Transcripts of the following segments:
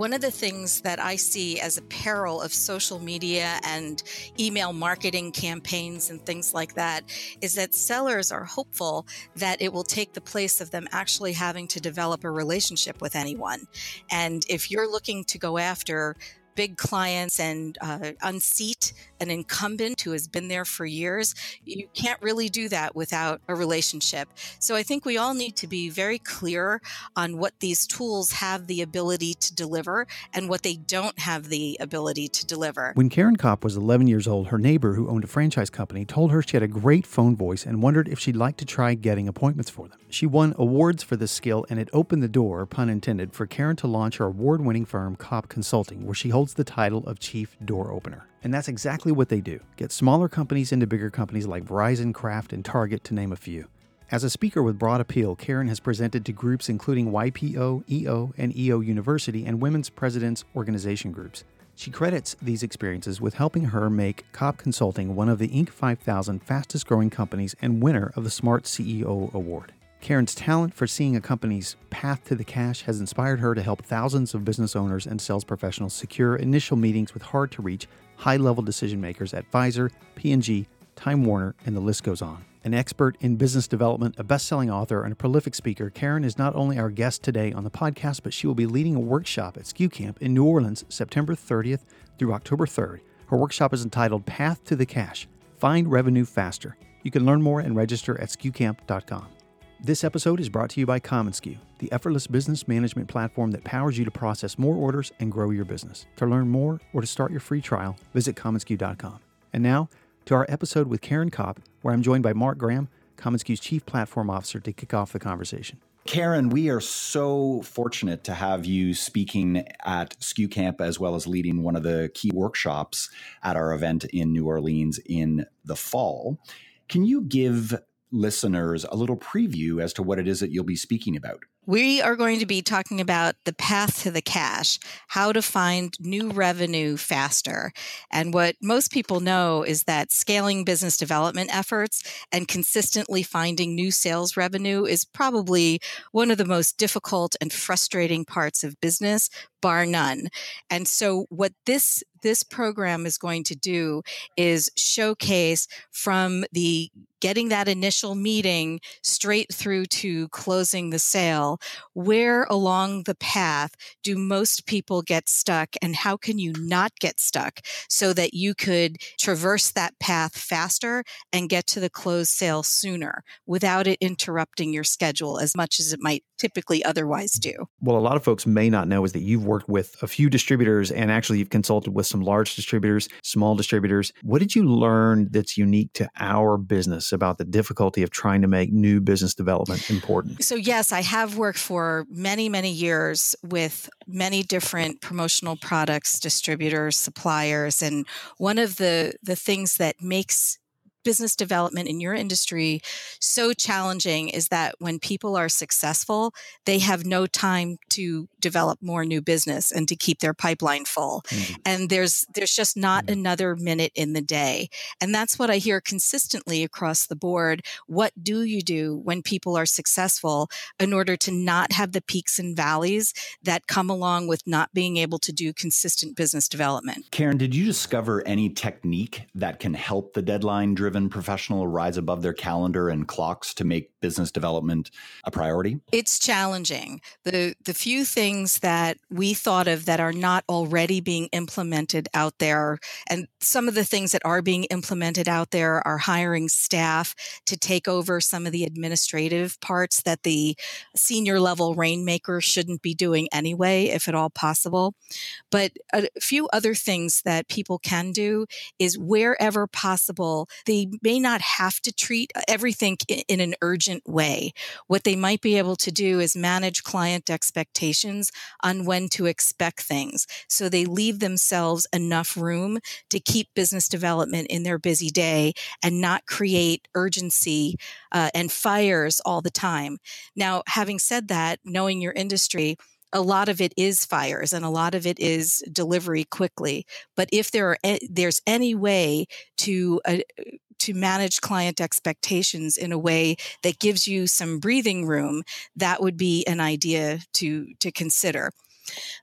One of the things that I see as a peril of social media and email marketing campaigns and things like that is that sellers are hopeful that it will take the place of them actually having to develop a relationship with anyone. And if you're looking to go after big clients and uh, unseat an incumbent who has been there for years, you can't really do that without a relationship. So I think we all need to be very clear on what these tools have the ability to deliver and what they don't have the ability to deliver. When Caryn Kopp was 11 years old, her neighbor who owned a franchise company told her she had a great phone voice and wondered if she'd like to try getting appointments for them. She won awards for this skill and it opened the door, pun intended, for Caryn to launch her award winning firm, Kopp Consulting, where she holds the title of Chief Door Opener. And that's exactly what they do get smaller companies into bigger companies like Verizon, Kraft, and Target, to name a few. As a speaker with broad appeal, Caryn has presented to groups including YPO, EO, and EO University and Women's Presidents Organization groups. She credits these experiences with helping her make Kopp Consulting one of the Inc. 5000 fastest growing companies and winner of the Smart CEO Award. Caryn's talent for seeing a company's path to the cash has inspired her to help thousands of business owners and sales professionals secure initial meetings with hard to reach, high level decision makers at Pfizer, P&G, Time Warner, and the list goes on. An expert in business development, a best selling author, and a prolific speaker, Caryn is not only our guest today on the podcast, but she will be leading a workshop at SKU Camp in New Orleans September 30th through October 3rd. Her workshop is entitled Path to the Cash Find Revenue Faster. You can learn more and register at SKUcamp.com. This episode is brought to you by commonsku, the effortless business management platform that powers you to process more orders and grow your business. To learn more or to start your free trial, visit commonsku.com. And now, to our episode with Caryn Kopp, where I'm joined by Mark Graham, commonsku's Chief Platform Officer, to kick off the conversation. Caryn, we are so fortunate to have you speaking at SKU Camp as well as leading one of the key workshops at our event in New Orleans in the fall. Can you give listeners a little preview as to what it is that you'll be speaking about. We are going to be talking about the path to the cash, how to find new revenue faster. And what most people know is that scaling business development efforts and consistently finding new sales revenue is probably one of the most difficult and frustrating parts of business, bar none. And so what this this program is going to do is showcase from the getting that initial meeting straight through to closing the sale where along the path do most people get stuck and how can you not get stuck so that you could traverse that path faster and get to the closed sale sooner without it interrupting your schedule as much as it might typically otherwise do. Well, a lot of folks may not know is that you've worked with a few distributors and actually you've consulted with some large distributors, small distributors. What did you learn that's unique to our business about the difficulty of trying to make new business development important? So, yes, I have worked for many, many years with many different promotional products, distributors, suppliers. And one of the, the things that makes business development in your industry so challenging is that when people are successful, they have no time to develop more new business and to keep their pipeline full. Mm. And there's there's just not mm. another minute in the day. And that's what I hear consistently across the board. What do you do when people are successful in order to not have the peaks and valleys that come along with not being able to do consistent business development? Caryn, did you discover any technique that can help the deadline driven professional rise above their calendar and clocks to make business development a priority? It's challenging. The the few things that we thought of that are not already being implemented out there and some of the things that are being implemented out there are hiring staff to take over some of the administrative parts that the senior level rainmaker shouldn't be doing anyway if at all possible. But a few other things that people can do is wherever possible, they may not have to treat everything in an urgent efficient way. What they might be able to do is manage client expectations on when to expect things. So they leave themselves enough room to keep business development in their busy day and not create urgency uh, and fires all the time. Now, having said that, knowing your industry, a lot of it is fires and a lot of it is delivery quickly but if there are there's any way to uh, to manage client expectations in a way that gives you some breathing room that would be an idea to to consider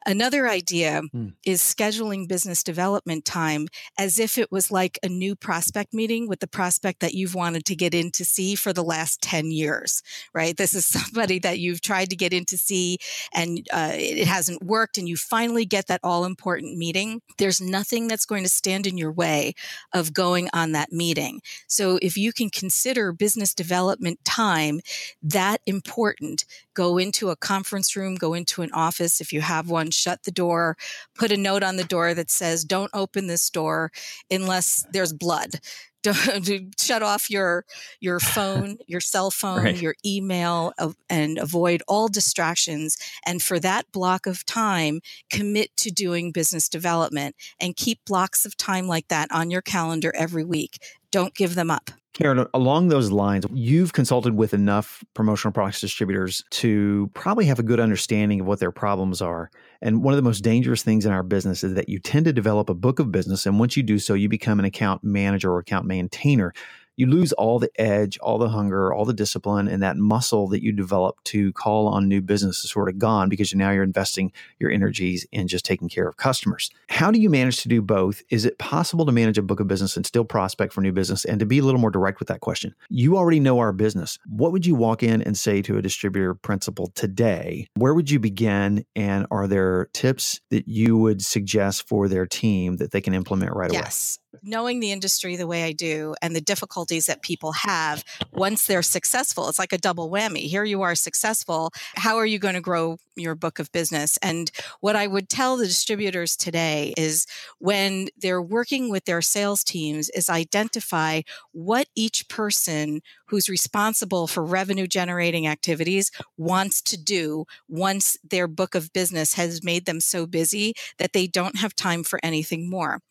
Another idea mm. is scheduling business development time as if it was like a new prospect meeting with the prospect that you've wanted to get in to see for the last 10 years, right? This is somebody that you've tried to get in to see and uh, it hasn't worked, and you finally get that all important meeting. There's nothing that's going to stand in your way of going on that meeting. So if you can consider business development time that important, go into a conference room, go into an office if you have one, shut the door, put a note on the door that says, don't open this door unless there's blood. Don't, shut off your your phone, your cell phone, right. your email, and avoid all distractions. And for that block of time, commit to doing business development and keep blocks of time like that on your calendar every week. Don't give them up. Caryn, along those lines, you've consulted with enough promotional products distributors to probably have a good understanding of what their problems are. And one of the most dangerous things in our business is that you tend to develop a book of business. And once you do so, you become an account manager or account maintainer you lose all the edge, all the hunger, all the discipline, and that muscle that you develop to call on new business is sort of gone because now you're investing your energies in just taking care of customers. How do you manage to do both? Is it possible to manage a book of business and still prospect for new business? And to be a little more direct with that question, you already know our business. What would you walk in and say to a distributor principal today? Where would you begin? And are there tips that you would suggest for their team that they can implement right yes. away? Yes knowing the industry the way I do and the difficulties that people have once they're successful, it's like a double whammy. Here you are successful. How are you going to grow your book of business? And what I would tell the distributors today is when they're working with their sales teams is identify what each person who's responsible for revenue generating activities wants to do once their book of business has made them so busy that they don't have time for anything more.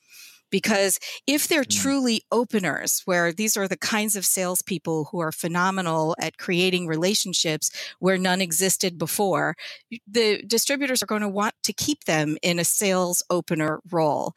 Because if they're mm. truly openers, where these are the kinds of salespeople who are phenomenal at creating relationships where none existed before, the distributors are going to want to keep them in a sales opener role.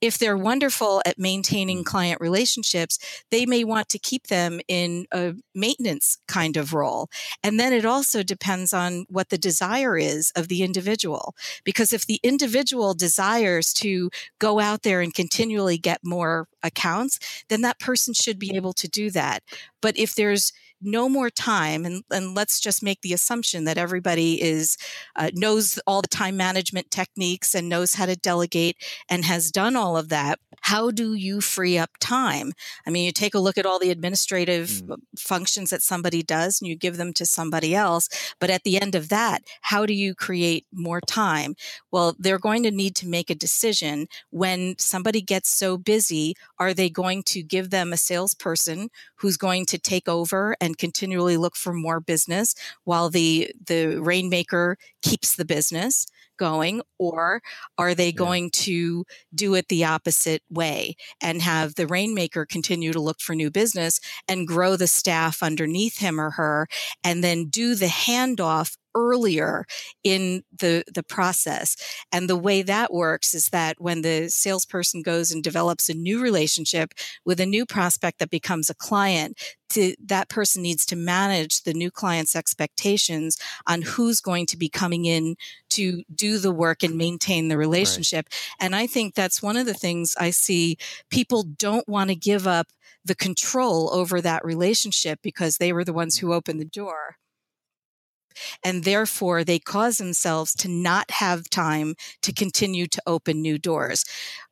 If they're wonderful at maintaining mm. client relationships, they may want to keep them in a maintenance kind of role. And then it also depends on what the desire is of the individual. Because if the individual desires to go out there and continue continually get more accounts, then that person should be able to do that. But if there's no more time and, and let's just make the assumption that everybody is uh, knows all the time management techniques and knows how to delegate and has done all of that how do you free up time i mean you take a look at all the administrative mm. functions that somebody does and you give them to somebody else but at the end of that how do you create more time well they're going to need to make a decision when somebody gets so busy are they going to give them a salesperson who's going to take over and continually look for more business while the the rainmaker keeps the business going or are they going to do it the opposite way and have the rainmaker continue to look for new business and grow the staff underneath him or her and then do the handoff earlier in the the process. And the way that works is that when the salesperson goes and develops a new relationship with a new prospect that becomes a client to, that person needs to manage the new client's expectations on who's going to be coming in to do the work and maintain the relationship. Right. and i think that's one of the things i see people don't want to give up the control over that relationship because they were the ones who opened the door and therefore they cause themselves to not have time to continue to open new doors.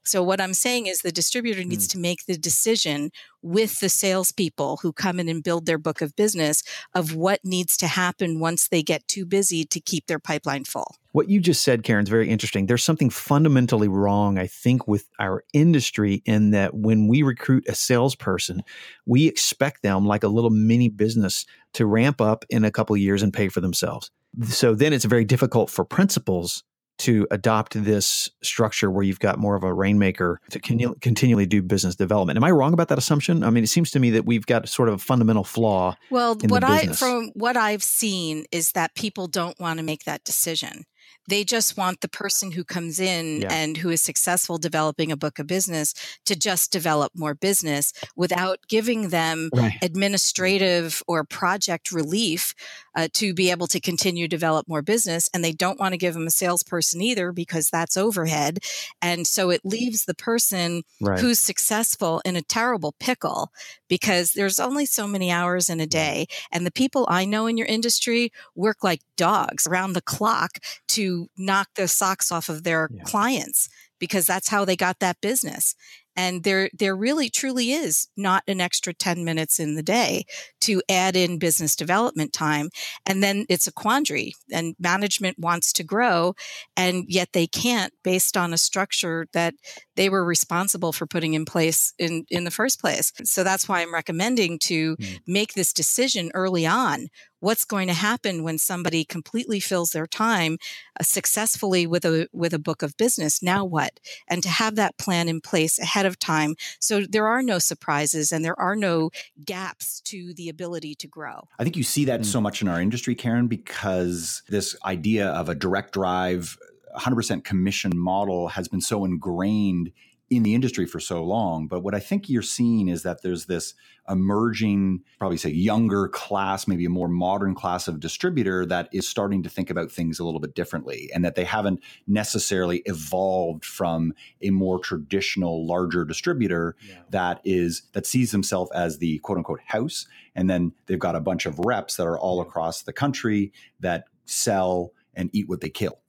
So, what I'm saying is the distributor needs Mm. to make the decision with the salespeople who come in and build their book of business of what needs to happen once they get too busy to keep their pipeline full. What you just said, Caryn, is very interesting. There's something fundamentally wrong, I think, with our industry in that when we recruit a salesperson, we expect them, like a little mini business, to ramp up in a couple of years and pay for themselves. So then it's very difficult for principals to adopt this structure where you've got more of a rainmaker to con- continually do business development. Am I wrong about that assumption? I mean, it seems to me that we've got sort of a fundamental flaw. Well, what I from what I've seen is that people don't want to make that decision. They just want the person who comes in Yeah. and who is successful developing a book of business to just develop more business without giving them Right. administrative or project relief uh, to be able to continue to develop more business. And they don't want to give them a salesperson either because that's overhead. And so it leaves the person Right. who's successful in a terrible pickle because there's only so many hours in a day. And the people I know in your industry work like dogs around the clock to knock the socks off of their Yeah. clients because that's how they got that business. And there, there really truly is not an extra 10 minutes in the day to add in business development time. And then it's a quandary and management wants to grow and yet they can't based on a structure that they were responsible for putting in place in, in the first place. So that's why I'm recommending to Mm. make this decision early on. What's going to happen when somebody completely fills their time uh, successfully with a with a book of business? Now what? And to have that plan in place ahead of time, so there are no surprises and there are no gaps to the ability to grow. I think you see that Mm. so much in our industry, Caryn, because this idea of a direct drive, 100% commission model has been so ingrained in the industry for so long. But what I think you're seeing is that there's this emerging, probably say younger class, maybe a more modern class of distributor that is starting to think about things a little bit differently and that they haven't necessarily evolved from a more traditional, larger distributor that is that sees themselves as the quote unquote house. And then they've got a bunch of reps that are all across the country that sell and eat what they kill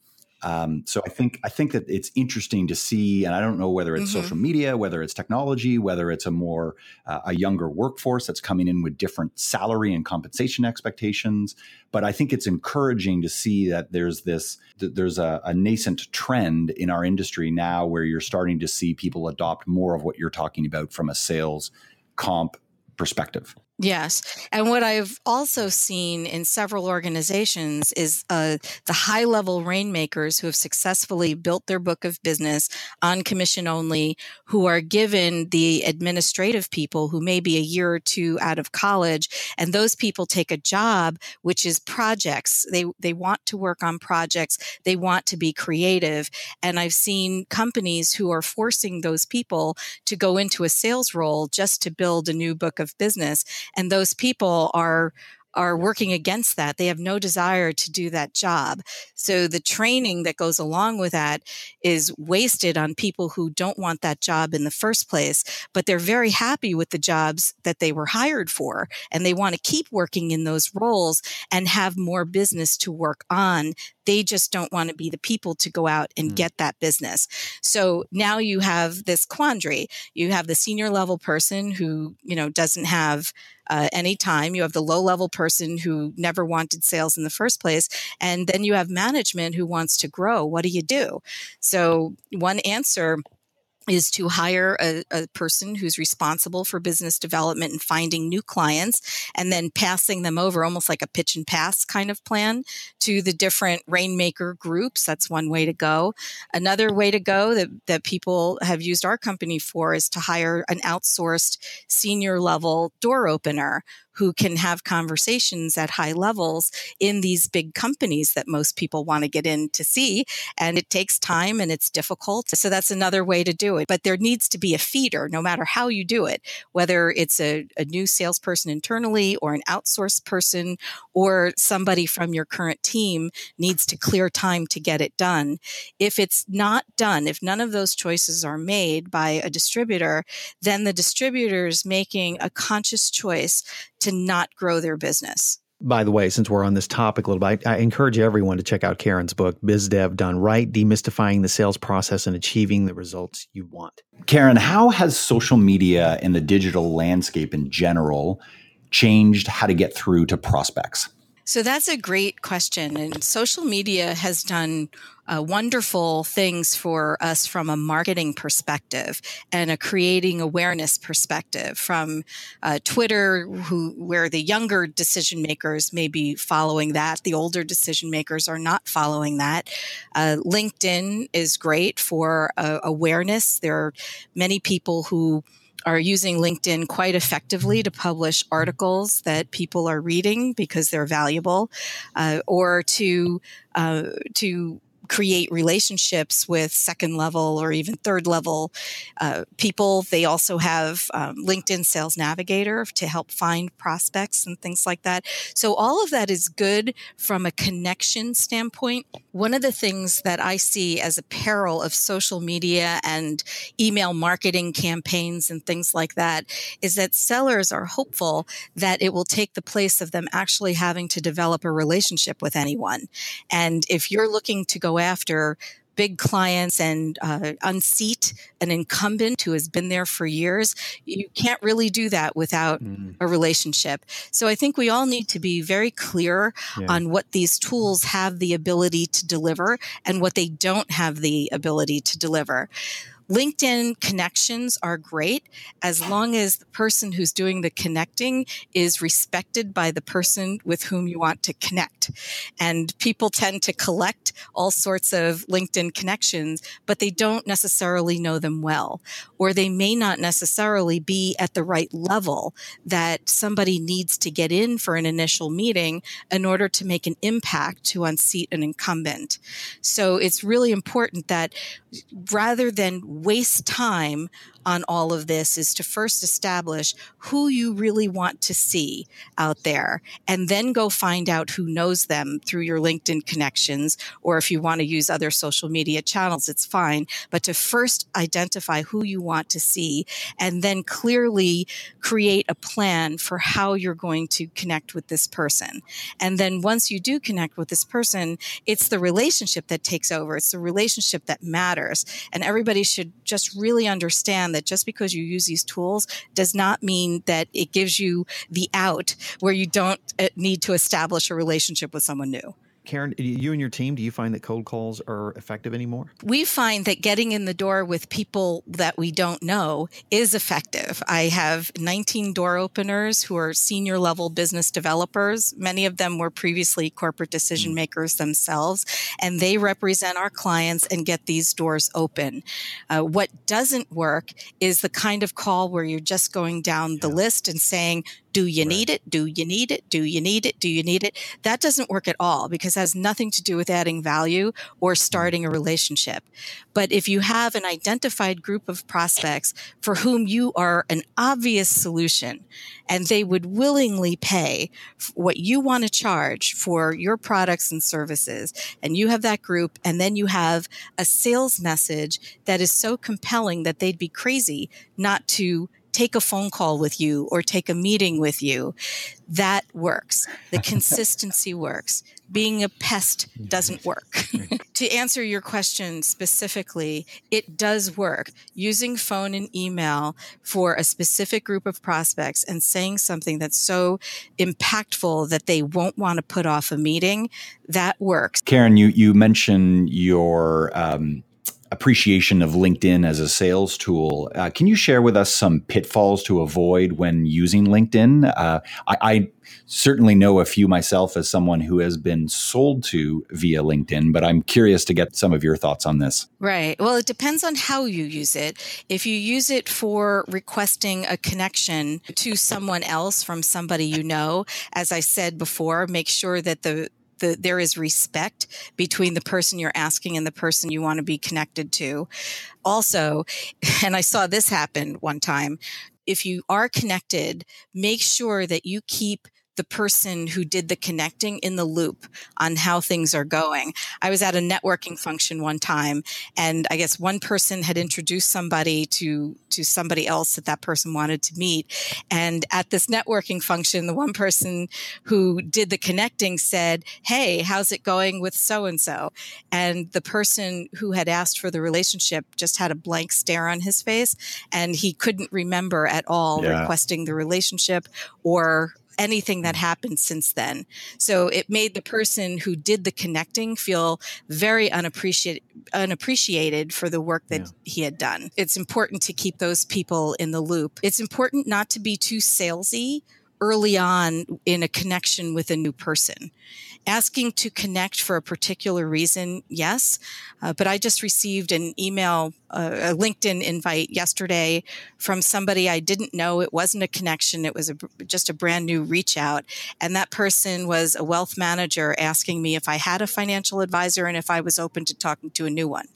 um, so I think I think that it's interesting to see, and I don't know whether it's Mhm. social media, whether it's technology, whether it's a more uh, a younger workforce that's coming in with different salary and compensation expectations. But I think it's encouraging to see that there's this that there's a, a nascent trend in our industry now where you're starting to see people adopt more of what you're talking about from a sales comp perspective. Yes. And what I've also seen in several organizations is uh, the high level rainmakers who have successfully built their book of business on commission only, who are given the administrative people who may be a year or two out of college. And those people take a job, which is projects. They, they want to work on projects. They want to be creative. And I've seen companies who are forcing those people to go into a sales role just to build a new book of business and those people are are working against that. They have no desire to do that job. So the training that goes along with that is wasted on people who don't want that job in the first place but they're very happy with the jobs that they were hired for and they want to keep working in those roles and have more business to work on they just don't want to be the people to go out and Mm. get that business. So now you have this quandary. You have the senior level person who you know doesn't have uh, any time. You have the low level person who never wanted sales in the first place. And then you have management who wants to grow. What do you do? So one answer is to hire a, a person who's responsible for business development and finding new clients and then passing them over almost like a pitch and pass kind of plan to the different rainmaker groups. That's one way to go. Another way to go that, that people have used our company for is to hire an outsourced senior level door opener who can have conversations at high levels in these big companies that most people want to get in to see. And it takes time and it's difficult. So that's another way to do it. But there needs to be a feeder, no matter how you do it, whether it's a, a new salesperson internally or an outsourced person or somebody from your current team needs to clear time to get it done. If it's not done, if none of those choices are made by a distributor, then the distributor is making a conscious choice to not grow their business. By the way, since we're on this topic a little bit, I, I encourage everyone to check out Caryn's book, BizDev Done Right Demystifying the Sales Process and Achieving the Results You Want. Caryn, how has social media and the digital landscape in general changed how to get through to prospects? So that's a great question. And social media has done uh, wonderful things for us from a marketing perspective and a creating awareness perspective from uh, Twitter, who, where the younger decision makers may be following that. The older decision makers are not following that. Uh, LinkedIn is great for uh, awareness. There are many people who are using LinkedIn quite effectively to publish articles that people are reading because they're valuable, uh, or to uh, to create relationships with second level or even third level uh, people. They also have um, LinkedIn Sales Navigator to help find prospects and things like that. So all of that is good from a connection standpoint. One of the things that I see as a peril of social media and email marketing campaigns and things like that is that sellers are hopeful that it will take the place of them actually having to develop a relationship with anyone. And if you're looking to go after big clients and uh, unseat an incumbent who has been there for years. You can't really do that without mm. a relationship. So I think we all need to be very clear yeah. on what these tools have the ability to deliver and what they don't have the ability to deliver. LinkedIn connections are great as long as the person who's doing the connecting is respected by the person with whom you want to connect. And people tend to collect all sorts of LinkedIn connections, but they don't necessarily know them well, or they may not necessarily be at the right level that somebody needs to get in for an initial meeting in order to make an impact to unseat an incumbent. So it's really important that rather than waste time on all of this is to first establish who you really want to see out there and then go find out who knows them through your LinkedIn connections. Or if you want to use other social media channels, it's fine. But to first identify who you want to see and then clearly create a plan for how you're going to connect with this person. And then once you do connect with this person, it's the relationship that takes over. It's the relationship that matters. And everybody should just really understand that just because you use these tools does not mean that it gives you the out where you don't uh, need to establish a relationship with someone new. Caryn, you and your team, do you find that cold calls are effective anymore? We find that getting in the door with people that we don't know is effective. I have 19 door openers who are senior level business developers. Many of them were previously corporate decision hmm. makers themselves, and they represent our clients and get these doors open. Uh, what doesn't work is the kind of call where you're just going down the yeah. list and saying, do you right. need it? Do you need it? Do you need it? Do you need it? That doesn't work at all because it has nothing to do with adding value or mm. starting a relationship. But if you have an identified group of prospects for whom you are an obvious solution and they would willingly pay what you want to charge for your products and services, and you have that group, and then you have a sales message that is so compelling that they'd be crazy not to take a phone call with you or take a meeting with you. That works. The consistency works. Being a pest doesn't work. to answer your question specifically, it does work. Using phone and email for a specific group of prospects and saying something that's so impactful that they won't want to put off a meeting, that works. Caryn, you, you mentioned your um, appreciation of LinkedIn as a sales tool. Uh, can you share with us some pitfalls to avoid when using LinkedIn? Uh, I, I, certainly know a few myself as someone who has been sold to via LinkedIn, but I'm curious to get some of your thoughts on this. Right. Well, it depends on how you use it. If you use it for requesting a connection to someone else from somebody you know, as I said before, make sure that the the, there is respect between the person you're asking and the person you want to be connected to. Also, and I saw this happen one time, if you are connected, make sure that you keep the person who did the connecting in the loop on how things are going. I was at a networking function one time and I guess one person had introduced somebody to to somebody else that that person wanted to meet and at this networking function the one person who did the connecting said, "Hey, how's it going with so and so?" And the person who had asked for the relationship just had a blank stare on his face and he couldn't remember at all yeah. requesting the relationship or anything that happened since then. So it made the person who did the connecting feel very unappreciated, unappreciated for the work that yeah. he had done. It's important to keep those people in the loop. It's important not to be too salesy early on in a connection with a new person. Asking to connect for a particular reason, yes, uh, but I just received an email, uh, a LinkedIn invite yesterday from somebody I didn't know. It wasn't a connection, it was a, just a brand new reach out. And that person was a wealth manager asking me if I had a financial advisor and if I was open to talking to a new one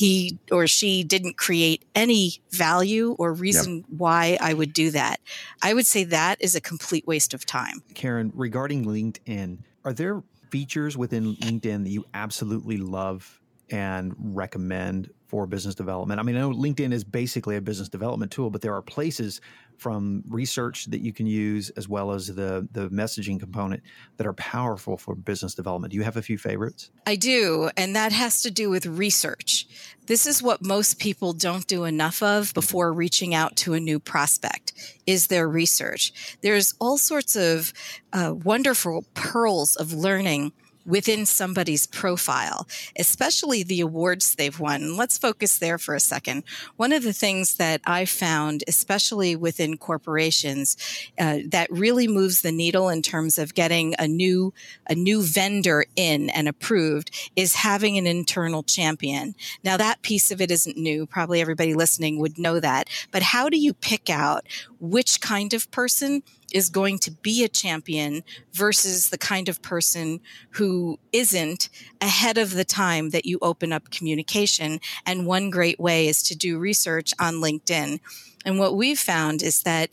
he or she didn't create any value or reason yep. why I would do that. I would say that is a complete waste of time. Caryn, regarding LinkedIn, are there features within LinkedIn that you absolutely love and recommend for business development? I mean, I know LinkedIn is basically a business development tool, but there are places from research that you can use as well as the the messaging component that are powerful for business development. Do you have a few favorites? I do, and that has to do with research. This is what most people don't do enough of before reaching out to a new prospect is their research. There's all sorts of uh, wonderful pearls of learning within somebody's profile, especially the awards they've won. Let's focus there for a second. One of the things that I found, especially within corporations, uh, that really moves the needle in terms of getting a new a new vendor in and approved is having an internal champion. Now that piece of it isn't new. Probably everybody listening would know that. But how do you pick out which kind of person is going to be a champion versus the kind of person who isn't ahead of the time that you open up communication. And one great way is to do research on LinkedIn. And what we've found is that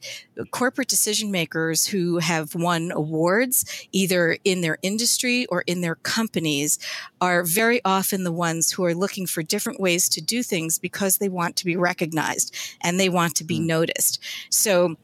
corporate decision makers who have won awards, either in their industry or in their companies, are very often the ones who are looking for different ways to do things because they want to be recognized and they want to be mm. noticed. So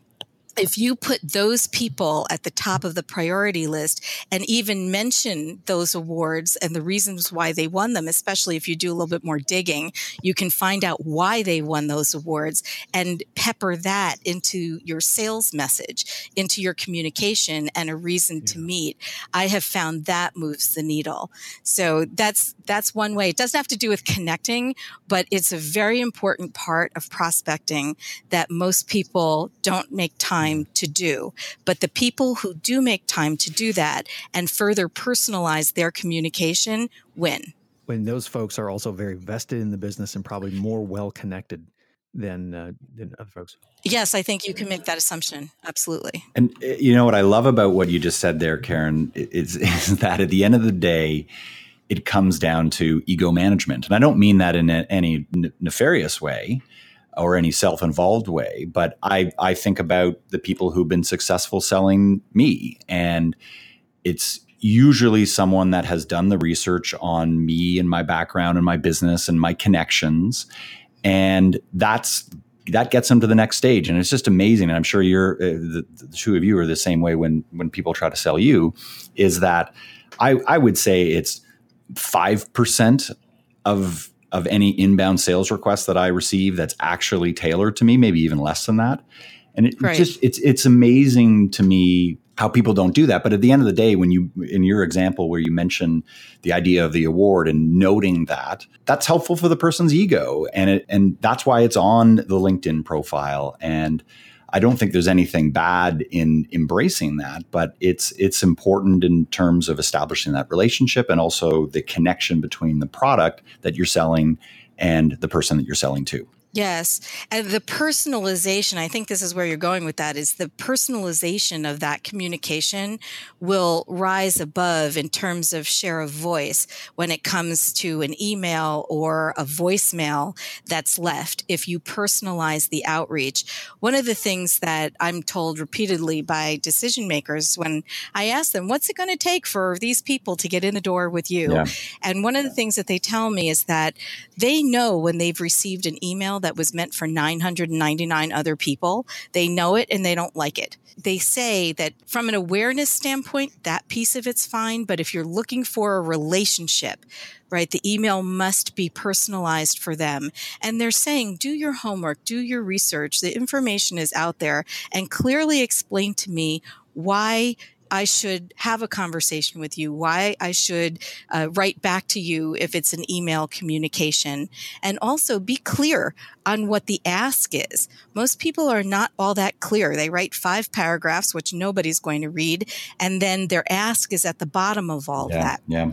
if you put those people at the top of the priority list and even mention those awards and the reasons why they won them, especially if you do a little bit more digging, you can find out why they won those awards and pepper that into your sales message, into your communication and a reason yeah. to meet. I have found that moves the needle. So that's, that's one way. It doesn't have to do with connecting, but it's a very important part of prospecting that most people don't make time time to do. But the people who do make time to do that and further personalize their communication win. When those folks are also very vested in the business and probably more well connected than uh, than other folks. Yes, I think you can make that assumption. Absolutely. And uh, you know what I love about what you just said there, Caryn, is, is that at the end of the day, it comes down to ego management, and I don't mean that in a, any nefarious way or any self-involved way but i i think about the people who've been successful selling me. And it's usually someone that has done the research on me and my background and my business and my connections. And that's that gets them to the next stage. And it's just amazing. And i'm sure you're uh, the, the, two of you are the same way when when people try to sell you is that i i would say it's 5% of of any inbound sales request that I receive that's actually tailored to me, maybe even less than that. And it right. just it's it's amazing to me how people don't do that. But at the end of the day, when you in your example where you mention the idea of the award and noting that, that's helpful for the person's ego. And it and that's why it's on the LinkedIn profile. And I don't think there's anything bad in embracing that, but it's it's important in terms of establishing that relationship and also the connection between the product that you're selling and the person that you're selling to. Yes. And the personalization, I think this is where you're going with that, is the personalization of that communication will rise above in terms of share of voice when it comes to an email or a voicemail that's left if you personalize the outreach. One of the things that I'm told repeatedly by decision makers when I ask them, what's it going to take for these people to get in the door with you? Yeah. And one of the things that they tell me is that they know when they've received an email that was meant for 999 other people. They know it and they don't like it. They say that from an awareness standpoint, that piece of it's fine. But if you're looking for a relationship, right, the email must be personalized for them. And they're saying, do your homework, do your research. The information is out there and clearly explain to me why I should have a conversation with you, why I should uh, write back to you if it's an email communication, and also be clear on what the ask is. Most people are not all that clear. They write five paragraphs, which nobody's going to read, and then their ask is at the bottom of all yeah, that. Yeah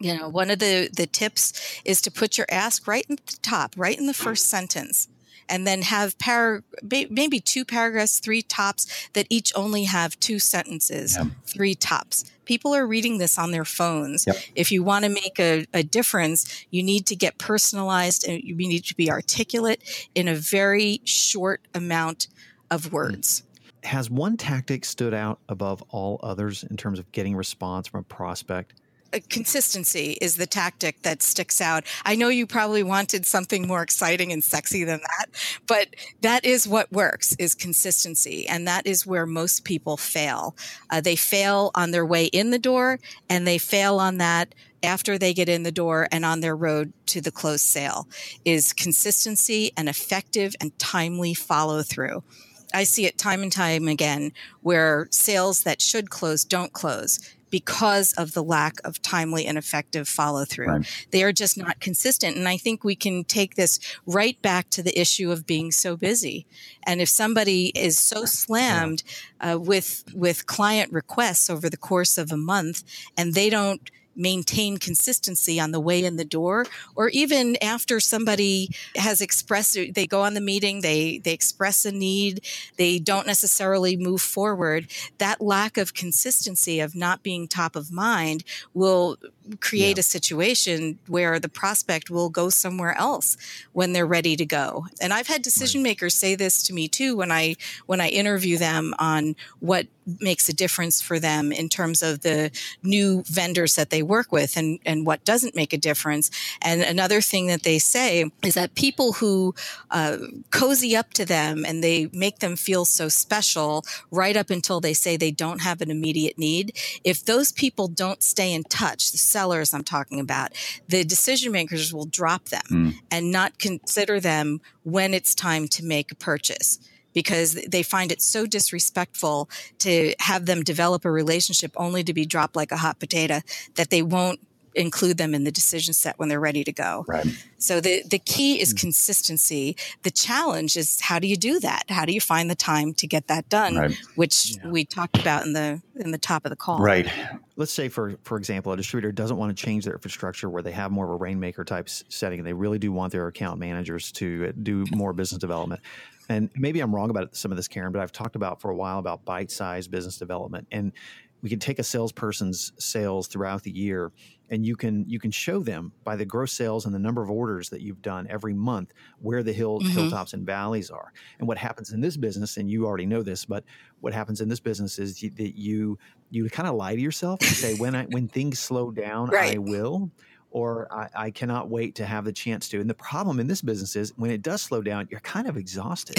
you know one of the the tips is to put your ask right at the top right in the first sentence and then have par- maybe two paragraphs, three tops that each only have two sentences, yeah. three tops. People are reading this on their phones. Yep. If you want to make a, a, difference, you need to get personalized and you need to be articulate in a very short amount of words. Has one tactic stood out above all others in terms of getting response from a prospect? Consistency is the tactic that sticks out. I know you probably wanted something more exciting and sexy than that, but that is what works is consistency. And that is where most people fail. Uh, they fail on their way in the door and they fail on that after they get in the door and on their road to the closed sale is consistency and effective and timely follow through. I see it time and time again where sales that should close don't close because of the lack of timely and effective follow through. Right. They are just not consistent. And I think we can take this right back to the issue of being so busy. And if somebody is so slammed uh, with with client requests over the course of a month and they don't maintain consistency on the way in the door or even after somebody has expressed they go on the meeting they they express a need they don't necessarily move forward that lack of consistency of not being top of mind will create yeah. a situation where the prospect will go somewhere else when they're ready to go and i've had decision makers say this to me too when i when i interview them on what makes a difference for them in terms of the new vendors that they work with and, and what doesn't make a difference. And another thing that they say is that people who uh, cozy up to them and they make them feel so special right up until they say they don't have an immediate need, if those people don't stay in touch, the sellers I'm talking about, the decision makers will drop them mm. and not consider them when it's time to make a purchase because they find it so disrespectful to have them develop a relationship only to be dropped like a hot potato that they won't include them in the decision set when they're ready to go. Right. So the the key is hmm. consistency. The challenge is how do you do that? How do you find the time to get that done? Right. Which yeah. we talked about in the in the top of the call. Right. Let's say for for example, a distributor doesn't want to change their infrastructure where they have more of a rainmaker type setting and they really do want their account managers to do more business development and maybe I'm wrong about some of this, Caryn, but I've talked about for a while about bite-sized business development, and we can take a salesperson's sales throughout the year, and you can you can show them by the gross sales and the number of orders that you've done every month where the hill, mm-hmm. hilltops and valleys are. And what happens in this business, and you already know this, but what happens in this business is that you you kind of lie to yourself and say when I when things slow down, right. I will or I, I, cannot wait to have the chance to. And the problem in this business is when it does slow down, you're kind of exhausted.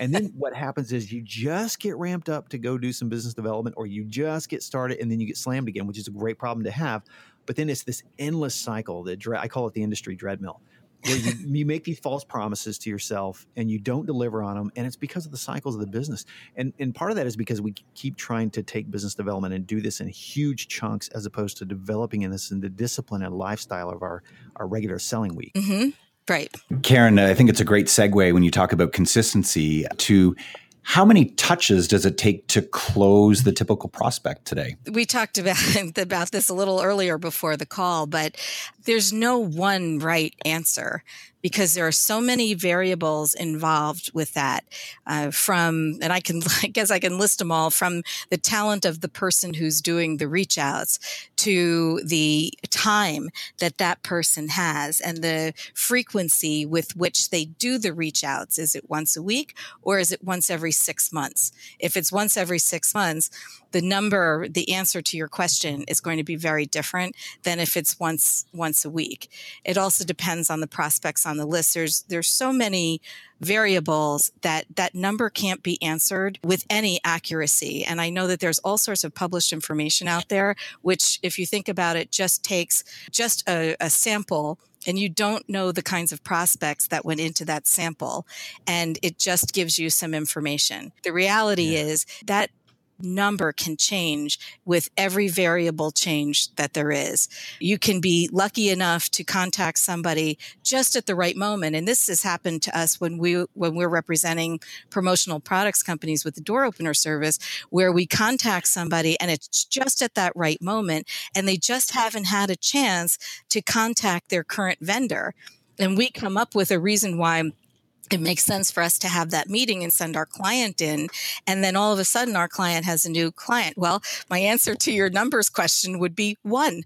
and then what happens is you just get ramped up to go do some business development, or you just get started and then you get slammed again, which is a great problem to have. But then it's this endless cycle that I call it the industry dreadmill where you, you make these false promises to yourself and you don't deliver on them and it's because of the cycles of the business. And and part of that is because we keep trying to take business development and do this in huge chunks as opposed to developing in this in the discipline and lifestyle of our our regular selling week. Mm-hmm. right. Caryn i think it's a great segue when you talk about consistency to how many touches does it take to close the typical prospect today? We talked about, about this a little earlier before the call, but there's no one right answer because there are so many variables involved with that. Uh, from, and I can, I guess I can list them all from the talent of the person who's doing the reach outs to the time that that person has and the frequency with which they do the reach outs. Is it once a week or is it once every six months? If it's once every six months, the number, the answer to your question is going to be very different than if it's once once a week. It also depends on the prospects on the list. There's there's so many variables that that number can't be answered with any accuracy. And I know that there's all sorts of published information out there, which if you think about it, just takes just a, a sample and you don't know the kinds of prospects that went into that sample and it just gives you some information. The reality yeah. is that number can change with every variable change that there is. You can be lucky enough to contact somebody just at the right moment. And this has happened to us when we, when we're representing promotional products companies with the door opener service, where we contact somebody and it's just at that right moment and they just haven't had a chance to contact their current vendor. And we come up with a reason why it makes sense for us to have that meeting and send our client in. And then all of a sudden, our client has a new client. Well, my answer to your numbers question would be one.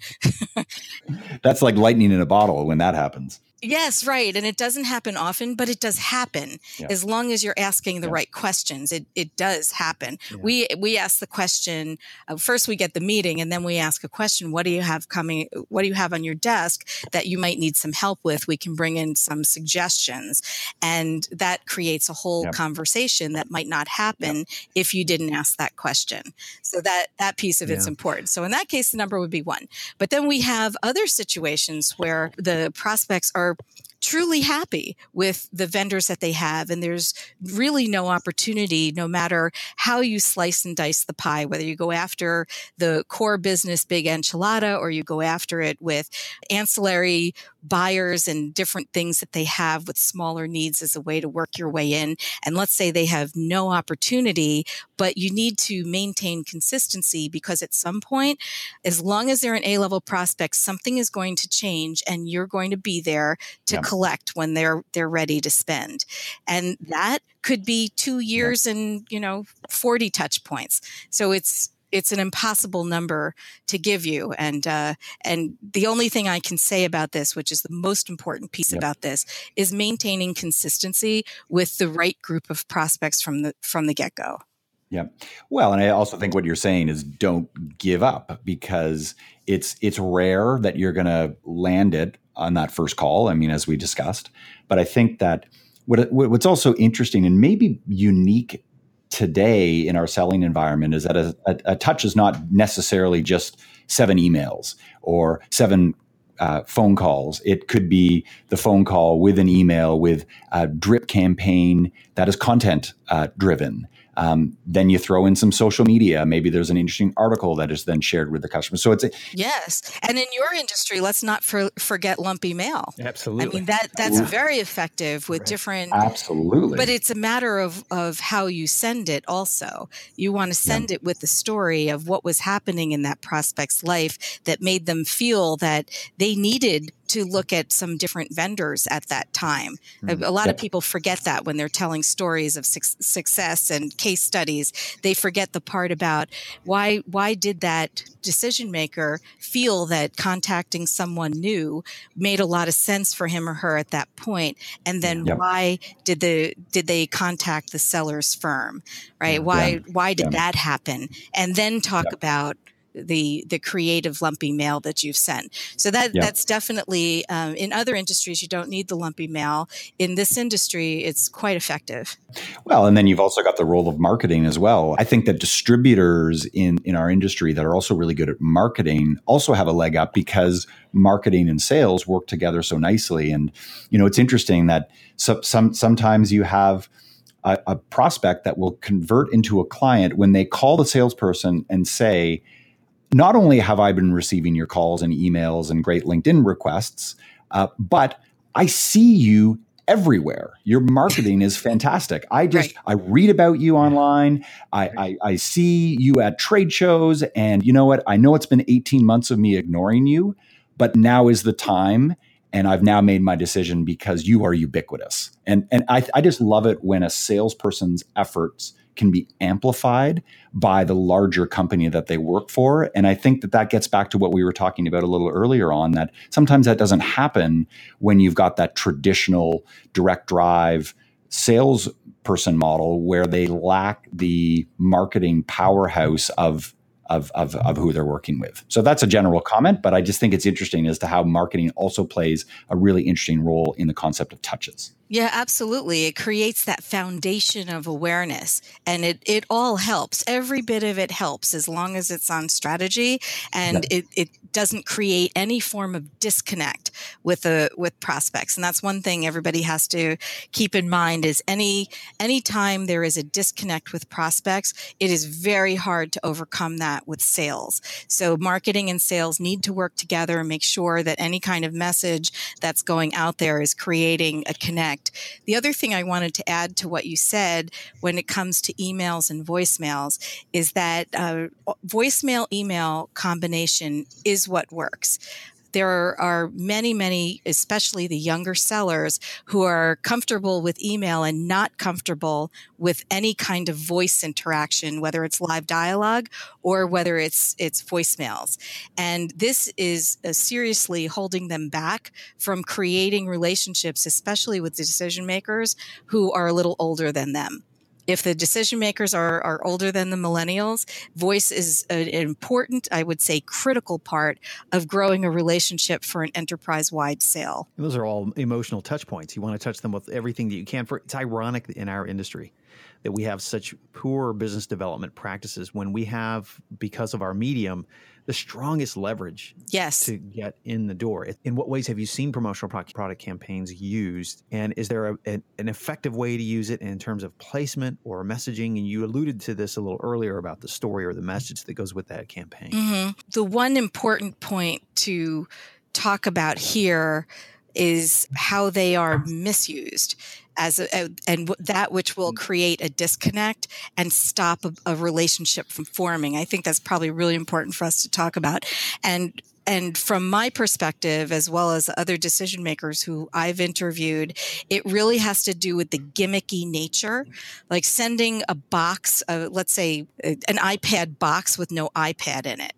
That's like lightning in a bottle when that happens. Yes, right. And it doesn't happen often, but it does happen yeah. as long as you're asking the yeah. right questions. It, it does happen. Yeah. We, we ask the question, uh, first we get the meeting and then we ask a question. What do you have coming? What do you have on your desk that you might need some help with? We can bring in some suggestions and that creates a whole conversation that might not happen if you didn't ask that question. So that, that piece of it's important. So in that case, the number would be one. But then we have other situations where the prospects are are truly happy with the vendors that they have. And there's really no opportunity, no matter how you slice and dice the pie, whether you go after the core business big enchilada or you go after it with ancillary buyers and different things that they have with smaller needs as a way to work your way in. And let's say they have no opportunity, but you need to maintain consistency because at some point, as long as they're an A level prospect, something is going to change and you're going to be there to yeah. Collect when they're, they're ready to spend. And that could be two years yeah. and, you know, 40 touch points. So it's, it's an impossible number to give you. And uh, and the only thing I can say about this, which is the most important piece yep. about this, is maintaining consistency with the right group of prospects from the from the get go. Yeah. Well, and I also think what you're saying is don't give up because it's it's rare that you're going to land it on that first call. I mean, as we discussed, but I think that what what's also interesting and maybe unique today in our selling environment is that a, a, a touch is not necessarily just seven emails or seven uh, phone calls. It could be the phone call with an email with a drip campaign that is content uh, driven. Um, then you throw in some social media. Maybe there's an interesting article that is then shared with the customer. So it's a, yes, and in your industry, let's not for, forget lumpy mail. Absolutely, I mean that that's very effective with right. different. Absolutely, but it's a matter of of how you send it. Also, you want to send yeah. it with the story of what was happening in that prospect's life that made them feel that they needed to look at some different vendors at that time. Mm. A lot yep. of people forget that when they're telling stories of su- success and case studies. They forget the part about why why did that decision maker feel that contacting someone new made a lot of sense for him or her at that point and then yep. why did the did they contact the seller's firm right why yeah. why did yeah. that happen and then talk yep. about the the creative lumpy mail that you've sent. So that yeah. that's definitely um, in other industries you don't need the lumpy mail. In this industry, it's quite effective. Well, and then you've also got the role of marketing as well. I think that distributors in in our industry that are also really good at marketing also have a leg up because marketing and sales work together so nicely. And you know, it's interesting that so, some sometimes you have a, a prospect that will convert into a client when they call the salesperson and say not only have I been receiving your calls and emails and great LinkedIn requests, uh, but I see you everywhere. Your marketing is fantastic. I just right. I read about you online. I, I, I see you at trade shows, and you know what? I know it's been 18 months of me ignoring you, but now is the time. and I've now made my decision because you are ubiquitous. And and I, I just love it when a salesperson's efforts can be amplified by the larger company that they work for. And I think that that gets back to what we were talking about a little earlier on that sometimes that doesn't happen when you've got that traditional direct drive salesperson model where they lack the marketing powerhouse of of, of, of who they're working with. So that's a general comment, but I just think it's interesting as to how marketing also plays a really interesting role in the concept of touches. Yeah, absolutely. It creates that foundation of awareness and it, it all helps. Every bit of it helps as long as it's on strategy and yeah. it, it doesn't create any form of disconnect with the with prospects. And that's one thing everybody has to keep in mind is any any time there is a disconnect with prospects, it is very hard to overcome that with sales. So marketing and sales need to work together and make sure that any kind of message that's going out there is creating a connect the other thing I wanted to add to what you said when it comes to emails and voicemails is that uh, voicemail email combination is what works there are many, many, especially the younger sellers, who are comfortable with email and not comfortable with any kind of voice interaction, whether it's live dialogue or whether it's it's voicemails. And this is uh, seriously holding them back from creating relationships, especially with the decision makers who are a little older than them if the decision makers are, are older than the millennials, voice is an important, I would say, critical part of growing a relationship for an enterprise wide sale. those are all emotional touch points. You want to touch them with everything that you can. For it's ironic in our industry that we have such poor business development practices when we have, because of our medium, the strongest leverage yes. to get in the door. In what ways have you seen promotional product, campaigns used? And is there a, a, an effective way to use it in terms of placement or messaging? And you alluded to this a little earlier about the story or the message that goes with that campaign. Mm-hmm. The one important point to talk about here is how they are misused as a, a, and that which will mm. create a disconnect and stop a, a relationship from forming. I think that's probably really important for us to talk about. And and from my perspective, as well as other decision makers who I've interviewed, it really has to do with the gimmicky nature, like sending a box, of, let's say an iPad box with no iPad in it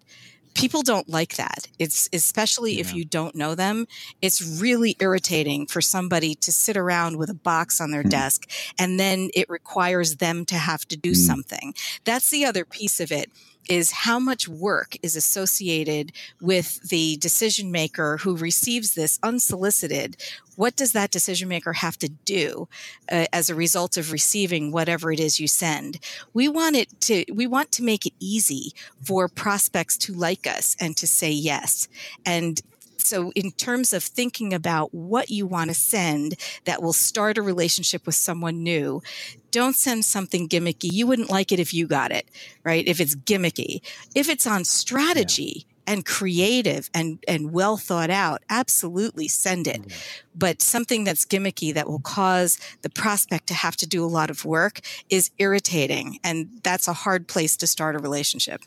people don't like that. It's especially yeah. if you don't know them, it's really irritating for somebody to sit around with a box on their mm. desk and then it requires them to have to do mm. something. That's the other piece of it is how much work is associated with the decision maker who receives this unsolicited. What does that decision maker have to do uh, as a result of receiving whatever it is you send? We want it to, we want to make it easy for prospects to like us and to say yes. And so, in terms of thinking about what you want to send that will start a relationship with someone new, don't send something gimmicky. You wouldn't like it if you got it, right? If it's gimmicky. If it's on strategy, yeah and creative and and well thought out absolutely send it but something that's gimmicky that will cause the prospect to have to do a lot of work is irritating and that's a hard place to start a relationship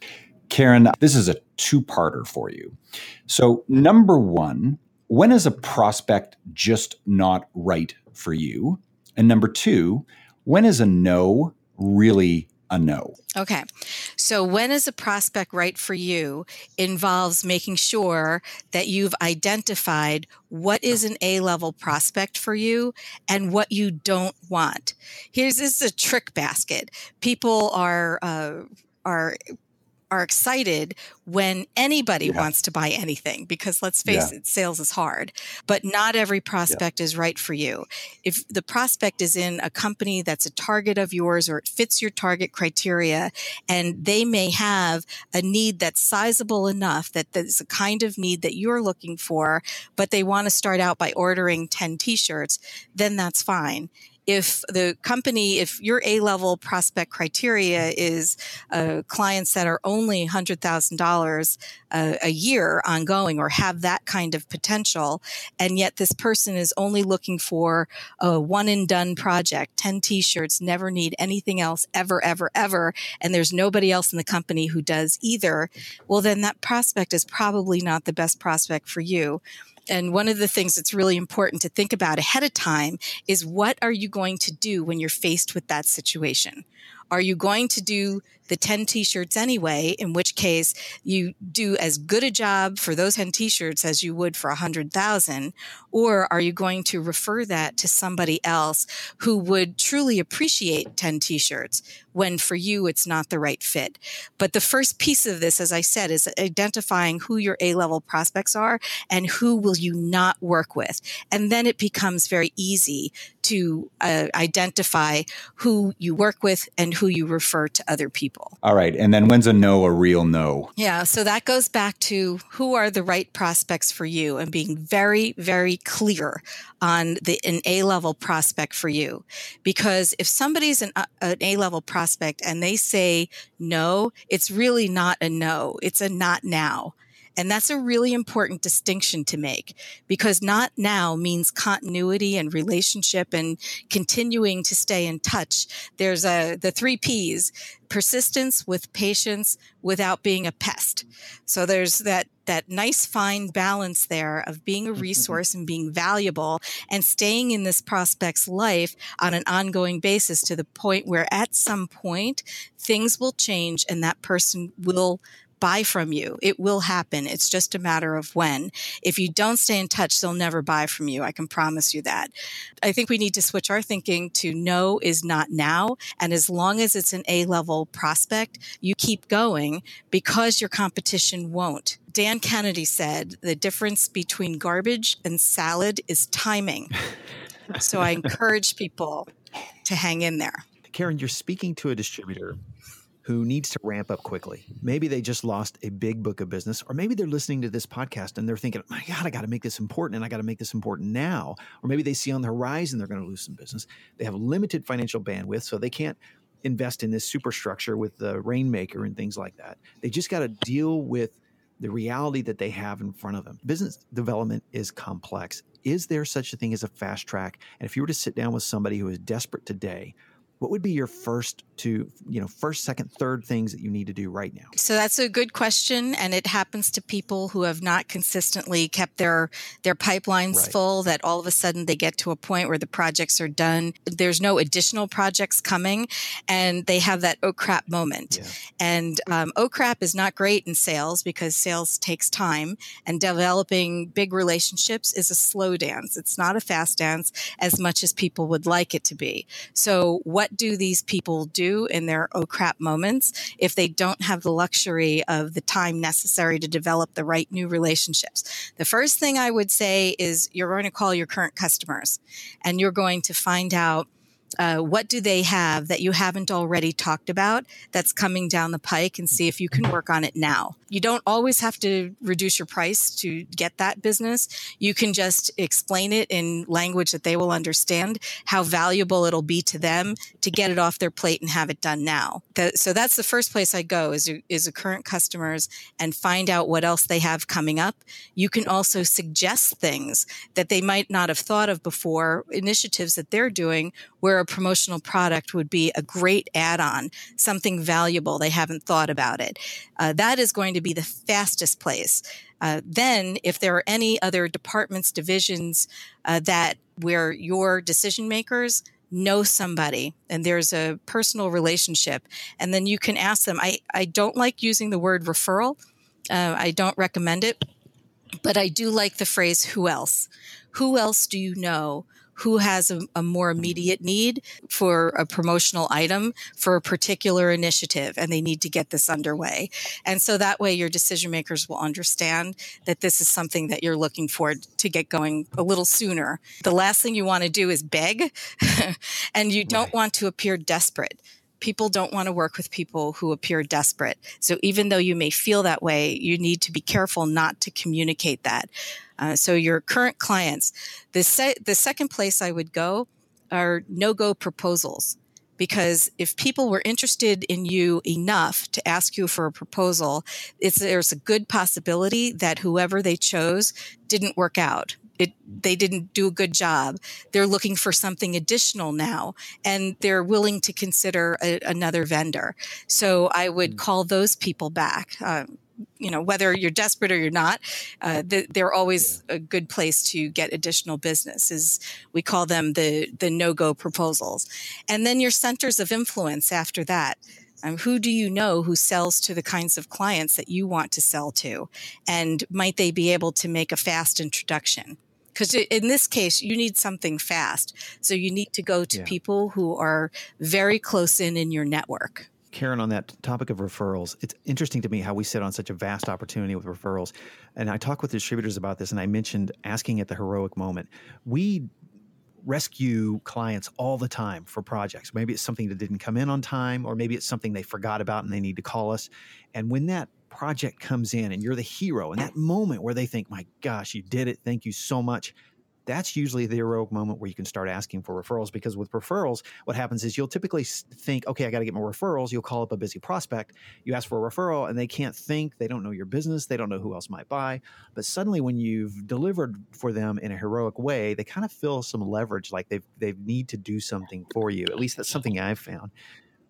Caryn, this is a two parter for you. So, number one, when is a prospect just not right for you? And number two, when is a no really a no? Okay. So, when is a prospect right for you involves making sure that you've identified what is an A level prospect for you and what you don't want. Here's this is a trick basket. People are, uh, are are excited when anybody yeah. wants to buy anything because let's face yeah. it, sales is hard. But not every prospect yeah. is right for you. If the prospect is in a company that's a target of yours or it fits your target criteria and they may have a need that's sizable enough that there's a kind of need that you're looking for, but they want to start out by ordering 10 t-shirts, then that's fine if the company, if your A level prospect criteria is uh, clients that are only $100,000 uh, a year ongoing or have that kind of potential, and yet this person is only looking for a one and done project, 10 t shirts, never need anything else ever, ever, ever, and there's nobody else in the company who does either, well, then that prospect is probably not the best prospect for you And one of the things that's really important to think about ahead of time is what are you going to do when you're faced with that situation? Are you going to do the 10 t-shirts anyway, in which case you do as good a job for those 10 t-shirts as you would for a hundred thousand, or are you going to refer that to somebody else who would truly appreciate 10 t-shirts when for you it's not the right fit? But the first piece of this, as I said, is identifying who your A-level prospects are and who will you not work with. And then it becomes very easy to uh, identify who you work with and who you refer to other people. All right. And then when's a no a real no? Yeah. So that goes back to who are the right prospects for you and being very, very clear on the an A level prospect for you. Because if somebody's an, uh, an A level prospect and they say no, it's really not a no. It's a not now. And that's a really important distinction to make because not now means continuity and relationship and continuing to stay in touch. There's a, the three P's, persistence with patience without being a pest. So there's that, that nice fine balance there of being a mm-hmm. resource and being valuable and staying in this prospect's life on an ongoing basis to the point where at some point things will change and that person will buy from you. It will happen. It's just a matter of when. If you don't stay in touch, they'll never buy from you. I can promise you that. I think we need to switch our thinking to no is not now. And as long as it's an A level prospect, you keep going because your competition won't. Dan Kennedy said the difference between garbage and salad is timing. so I encourage people to hang in there. Caryn, you're speaking to a distributor who needs to ramp up quickly. Maybe they just lost a big book of business, or maybe they're listening to this podcast and they're thinking, my God, I got to make this important and I got to make this important now. Or maybe they see on the horizon they're going to lose some business. They have limited financial bandwidth, so they can't invest in this superstructure with the Rainmaker and things like that. They just got to deal with the reality that they have in front of them. Business development is complex. Is there such a thing as a fast track? And if you were to sit down with somebody who is desperate today, what would be your first to you know first second third things that you need to do right now? So that's a good question and it happens to people who have not consistently kept their their pipelines right. full that all of a sudden they get to a point where the projects are done. There's no additional projects coming and they have that oh crap moment. Yeah. and um, oh crap is not great in sales because sales takes time and developing big relationships is a slow dance. It's not a fast dance as much as people would like it to be. So what do these people do in their oh crap moments if they don't have the luxury of the time necessary to develop the right new relationships? The first thing I would say is you're going to call your current customers and you're going to find out uh, what do they have that you haven't already talked about that's coming down the pike and see if you can work on it now. You don't always have to reduce your price to get that business. You can just explain it in language that they will understand how valuable it'll be to them to get it off their plate and have it done now. so that's the first place I go is, is a current customers and find out what else they have coming up. You can also suggest things that they might not have thought of before, initiatives that they're doing where promotional product would be a great add on, something valuable. They haven't thought about it. Uh, that is going to be the fastest place. Uh, then, if there are any other departments, divisions uh, that where your decision makers know somebody and there's a personal relationship, and then you can ask them. I, I don't like using the word referral. Uh, I don't recommend it, but I do like the phrase "who else." Who else do you know who has a, a, more immediate need for a promotional item for a particular initiative and they need to get this underway. And so that way your decision makers will understand that this is something that you're looking for to get going a little sooner. The last thing you want to do is beg and you don't right. want to appear desperate people don't want to work with people who appear desperate. So even though you may feel that way, you need to be careful not to communicate that. Uh, so your current clients, the se- the second place I would go are no go proposals. Because if people were interested in you enough to ask you for a proposal, it's, there's a good possibility that whoever they chose didn't work out it they didn't do a good job they're looking for something additional now and they're willing to consider a, another vendor so i would mm. call those people back um, you know, whether you're desperate or you're not, uh, they're always yeah. a good place to get additional business. Is we call them the the no go proposals, and then your centers of influence after that. Um, who do you know who sells to the kinds of clients that you want to sell to? And might they be able to make a fast introduction? Because in this case, you need something fast. So you need to go to yeah. people who are very close in in your network. Caryn, on that topic of referrals, it's interesting to me how we sit on such a vast opportunity with referrals. And I talk with distributors about this, and I mentioned asking at the heroic moment. We rescue clients all the time for projects. Maybe it's something that didn't come in on time, or maybe it's something they forgot about and they need to call us. And when that project comes in and you're the hero, and that moment where they think, my gosh, you did it, thank you so much, that's usually the heroic moment where you can start asking for referrals because with referrals what happens is you'll typically think okay i got to get more referrals. You'll call up a busy prospect you ask for a referral and they can't think they don't know your business they don't know who else might buy but suddenly when you've delivered for them in a heroic way they kind of feel some leverage like they they need to do something for you at least that's something i've found.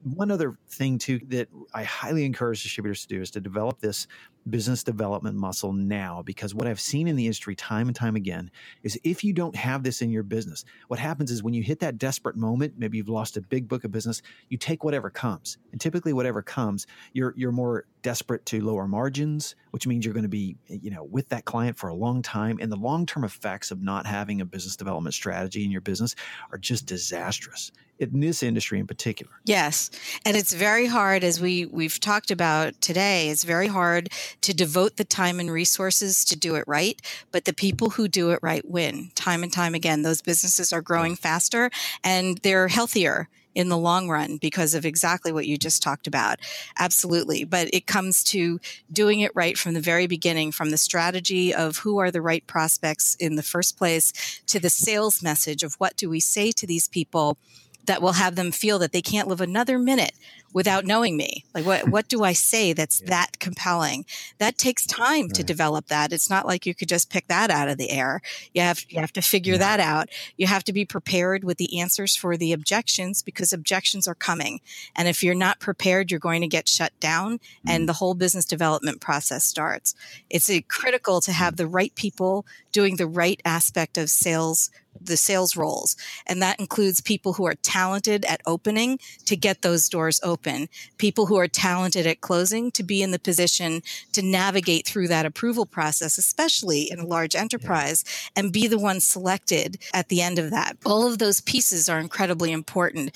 One other thing too that I highly encourage distributors to do is to develop this business development muscle now because what I've seen in the industry time and time again is if you don't have this in your business, what happens is when you hit that desperate moment, maybe you've lost a big book of business, you take whatever comes. And typically whatever comes, you're you're more desperate to lower margins, which means you're going to be, you know, with that client for a long time and the long-term effects of not having a business development strategy in your business are just disastrous in this industry in particular. Yes. And it's very hard as we we've talked about today, it's very hard to devote the time and resources to do it right, but the people who do it right win time and time again. Those businesses are growing faster and they're healthier in the long run because of exactly what you just talked about. Absolutely. But it comes to doing it right from the very beginning, from the strategy of who are the right prospects in the first place to the sales message of what do we say to these people that will have them feel that they can't live another minute without knowing me like what what do i say that's yeah. that compelling that takes time right. to develop that it's not like you could just pick that out of the air you have you have to figure yeah. that out you have to be prepared with the answers for the objections because objections are coming and if you're not prepared you're going to get shut down mm-hmm. and the whole business development process starts it's critical to have the right people doing the right aspect of sales the sales roles. And that includes people who are talented at opening to get those doors open, people who are talented at closing to be in the position to navigate through that approval process, especially in a large enterprise, yeah. and be the one selected at the end of that. All of those pieces are incredibly important.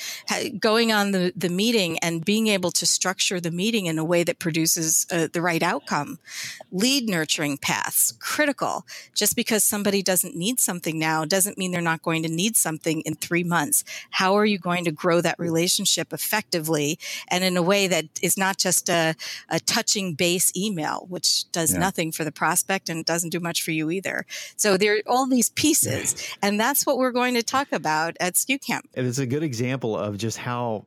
Going on the, the meeting and being able to structure the meeting in a way that produces uh, the right outcome. Lead nurturing paths, critical. Just because somebody doesn't need something now doesn't mean they're not going to need something in three months. How are you going to grow that relationship effectively and in a way that is not just a, a touching base email, which does yeah. nothing for the prospect and doesn't do much for you either. So there are all these pieces, and that's what we're going to talk about at SKU Camp. And it's a good example of just how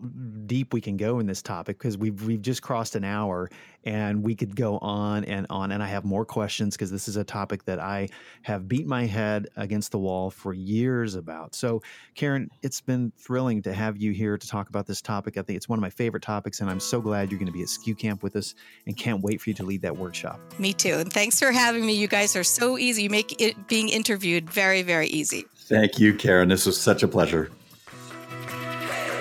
deep we can go in this topic because we've we've just crossed an hour and we could go on and on. And I have more questions because this is a topic that I have beat my head against the wall for years about. So, Caryn, it's been thrilling to have you here to talk about this topic. I think it's one of my favorite topics, and I'm so glad you're going to be at SKU Camp with us and can't wait for you to lead that workshop. Me too. And thanks for having me. You guys are so easy. You make it being interviewed very, very easy. Thank you, Caryn. This was such a pleasure.